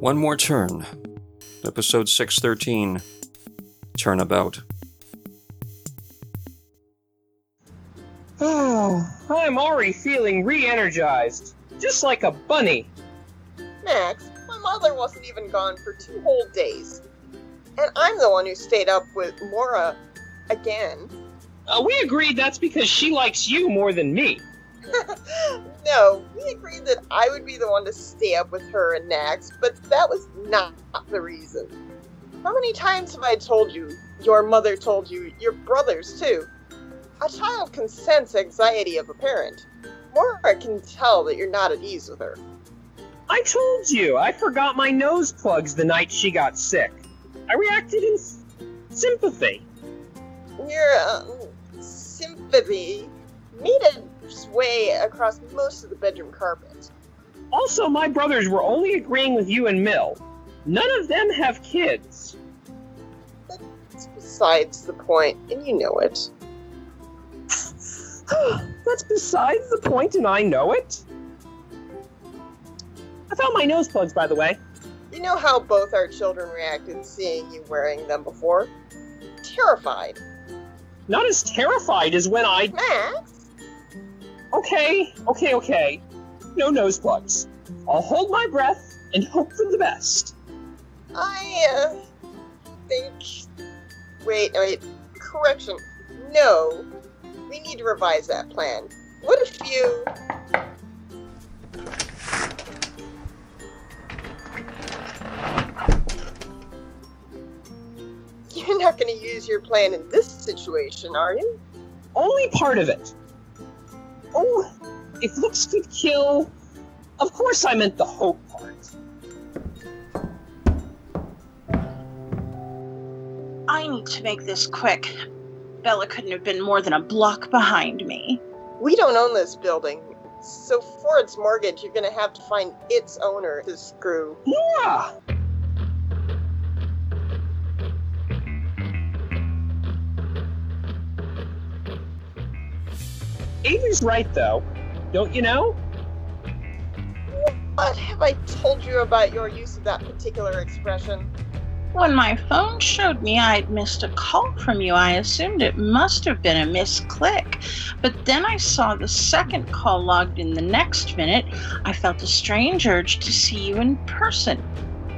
One More Turn, episode 613 Turnabout. Oh, I'm already feeling re energized, just like a bunny. Max, my mother wasn't even gone for two whole days. And I'm the one who stayed up with Laura again. Uh, we agreed that's because she likes you more than me. no, we agreed that I would be the one to stay up with her and Max, but that was not the reason. How many times have I told you, your mother told you, your brothers too? A child can sense anxiety of a parent. Laura can tell that you're not at ease with her. I told you, I forgot my nose plugs the night she got sick. I reacted in s- sympathy. Your um, sympathy made its way across most of the bedroom carpet. Also, my brothers were only agreeing with you and Mill. None of them have kids. It's besides the point, and you know it. That's besides the point, and I know it. I found my nose plugs, by the way. You know how both our children reacted seeing you wearing them before? Terrified. Not as terrified as when I. Max? Okay, okay, okay. No nose plugs. I'll hold my breath and hope for the best. I, uh, think. Wait, wait. Correction. No. We need to revise that plan. What if you. You're not going to use your plan in this situation, are you? Only part of it. Oh, if looks could kill. Of course, I meant the hope part. I need to make this quick. Bella couldn't have been more than a block behind me. We don't own this building. So for its mortgage, you're going to have to find its owner to screw. Nora! Avery's right, though. Don't you know? What have I told you about your use of that particular expression? When my phone showed me I'd missed a call from you, I assumed it must have been a misclick. But then I saw the second call logged in the next minute. I felt a strange urge to see you in person.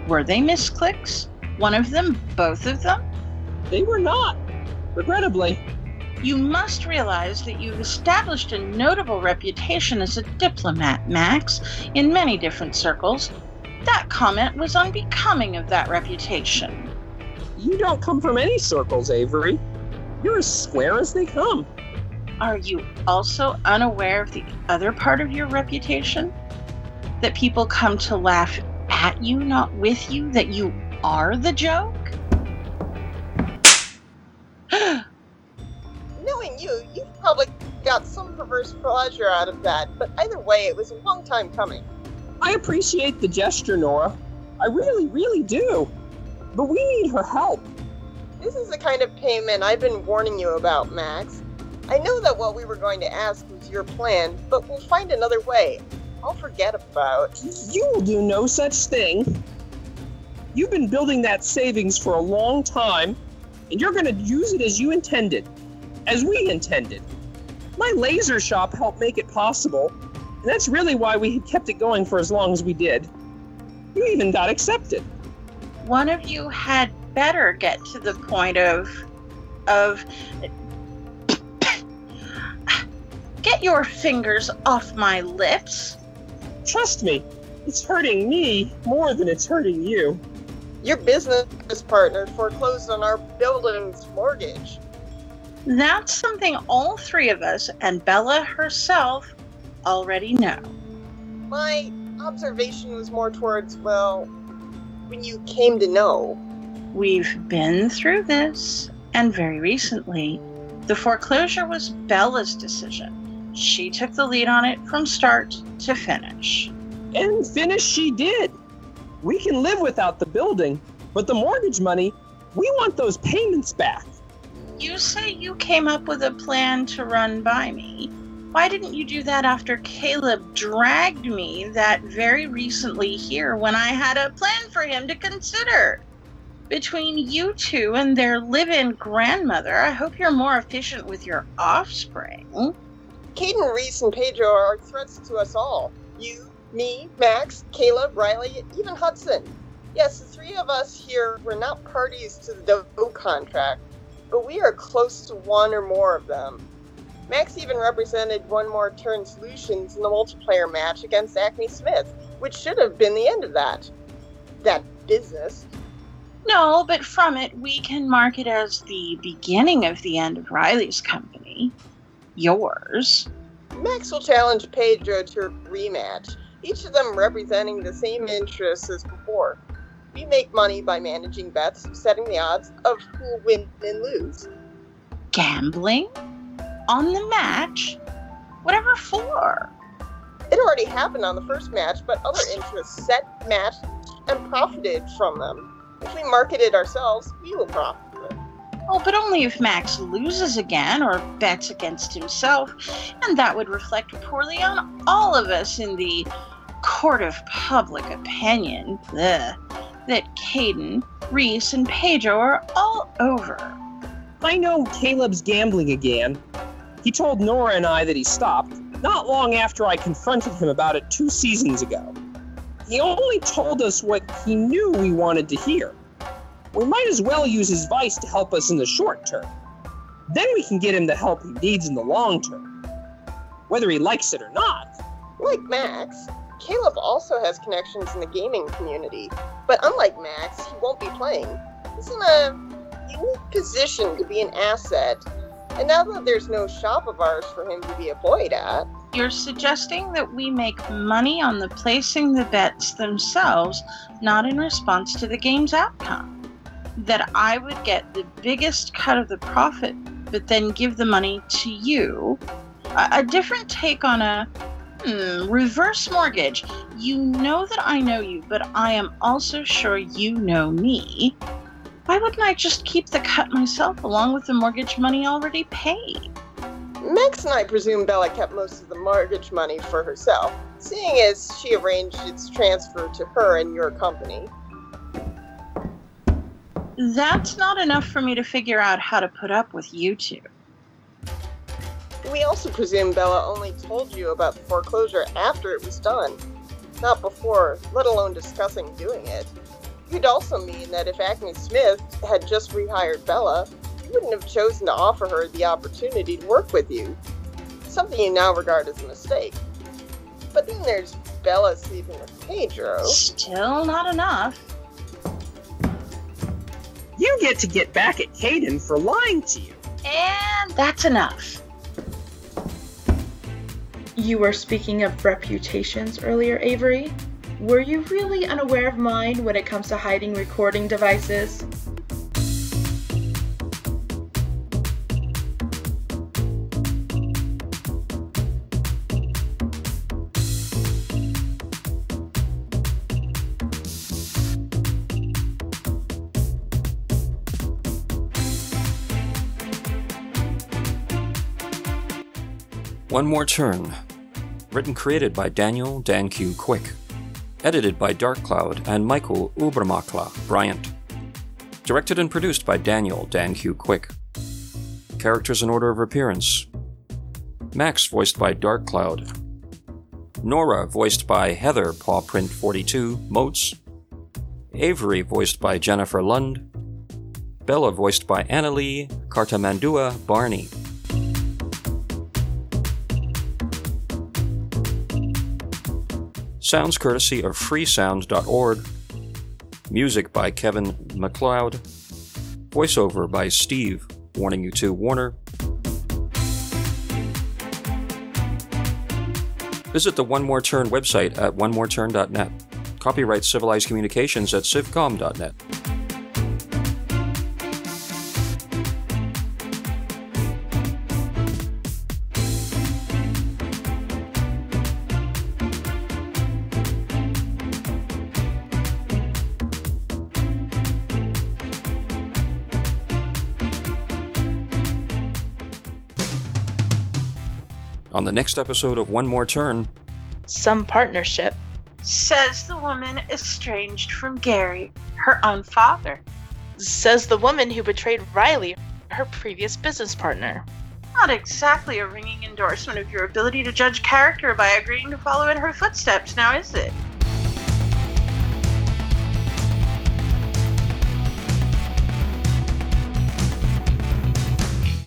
Were they misclicks? One of them? Both of them? They were not. Regrettably. You must realize that you've established a notable reputation as a diplomat, Max, in many different circles. That comment was unbecoming of that reputation. You don't come from any circles, Avery. You're as square as they come. Are you also unaware of the other part of your reputation? That people come to laugh at you, not with you, that you are the joke? Got some perverse pleasure out of that, but either way, it was a long time coming. I appreciate the gesture, Nora. I really, really do. But we need her help. This is the kind of payment I've been warning you about, Max. I know that what we were going to ask was your plan, but we'll find another way. I'll forget about. You will do no such thing. You've been building that savings for a long time, and you're going to use it as you intended, as we intended. My laser shop helped make it possible, and that's really why we had kept it going for as long as we did. You even got accepted. One of you had better get to the point of. of. Get your fingers off my lips. Trust me, it's hurting me more than it's hurting you. Your business partner foreclosed on our building's mortgage. That's something all three of us and Bella herself already know. My observation was more towards, well, when you came to know. We've been through this, and very recently, the foreclosure was Bella's decision. She took the lead on it from start to finish. And finish she did. We can live without the building, but the mortgage money, we want those payments back. You say you came up with a plan to run by me. Why didn't you do that after Caleb dragged me that very recently here when I had a plan for him to consider? Between you two and their live in grandmother, I hope you're more efficient with your offspring. Caden, Reese, and Pedro are threats to us all. You, me, Max, Caleb, Riley, even Hudson. Yes, the three of us here were not parties to the Doe contract, but we are close to one or more of them. Max even represented one more turn solutions in the multiplayer match against Acme Smith, which should have been the end of that. That business. No, but from it, we can mark it as the beginning of the end of Riley's company. Yours. Max will challenge Pedro to a rematch, each of them representing the same interests as before. We make money by managing bets, setting the odds of who will win and lose. Gambling? On the match? Whatever for? It already happened on the first match, but other interests set, matched, and profited from them. If we market it ourselves, we will profit. Oh, but only if Max loses again or bets against himself, and that would reflect poorly on all of us in the court of public opinion. Ugh. That Caden, Reese, and Pedro are all over. I know Caleb's gambling again. He told Nora and I that he stopped, not long after I confronted him about it two seasons ago. He only told us what he knew we wanted to hear. We might as well use his vice to help us in the short term. Then we can get him the help he needs in the long term. Whether he likes it or not. Like Max, Caleb also has connections in the gaming community, but unlike Max, he won't be playing. He's in a unique position to be an asset, and now that there's no shop of ours for him to be employed at, You're suggesting that we make money on the placing the bets themselves, not in response to the game's outcome. That I would get the biggest cut of the profit, but then give the money to you. A, a different take on a hmm, reverse mortgage. You know that I know you, but I am also sure you know me. Why wouldn't I just keep the cut myself along with the mortgage money already paid? Max and I presume Bella kept most of the mortgage money for herself, seeing as she arranged its transfer to her and your company. That's not enough for me to figure out how to put up with you two. We also presume Bella only told you about the foreclosure after it was done, not before, let alone discussing doing it. You'd also mean that if Acme Smith had just rehired Bella, you wouldn't have chosen to offer her the opportunity to work with you, something you now regard as a mistake. But then there's Bella sleeping with Pedro. Still not enough. You get to get back at Caden for lying to you. And that's enough. You were speaking of reputations earlier, Avery. Were you really unaware of mine when it comes to hiding recording devices? One More Turn. Written created by Daniel Dan Q. Quick. Edited by Dark Cloud and Michael Ubermakla Bryant. Directed and produced by Daniel Dan Q. Quick. Characters in order of appearance Max, voiced by Dark Cloud. Nora, voiced by Heather Pawprint 42 Moats. Avery, voiced by Jennifer Lund. Bella, voiced by Annalie Cartamandua Barney. Sounds courtesy of freesound.org. Music by Kevin MacLeod. Voiceover by Steve, Warning You to Warner. Visit the One More Turn website at onemoreturn.net. Copyright Civilized Communications at civcom.net. On the next episode of One More Turn, Some partnership. Says the woman estranged from Gary, her own father. Says the woman who betrayed Riley, her previous business partner. Not exactly a ringing endorsement of your ability to judge character by agreeing to follow in her footsteps, now is it?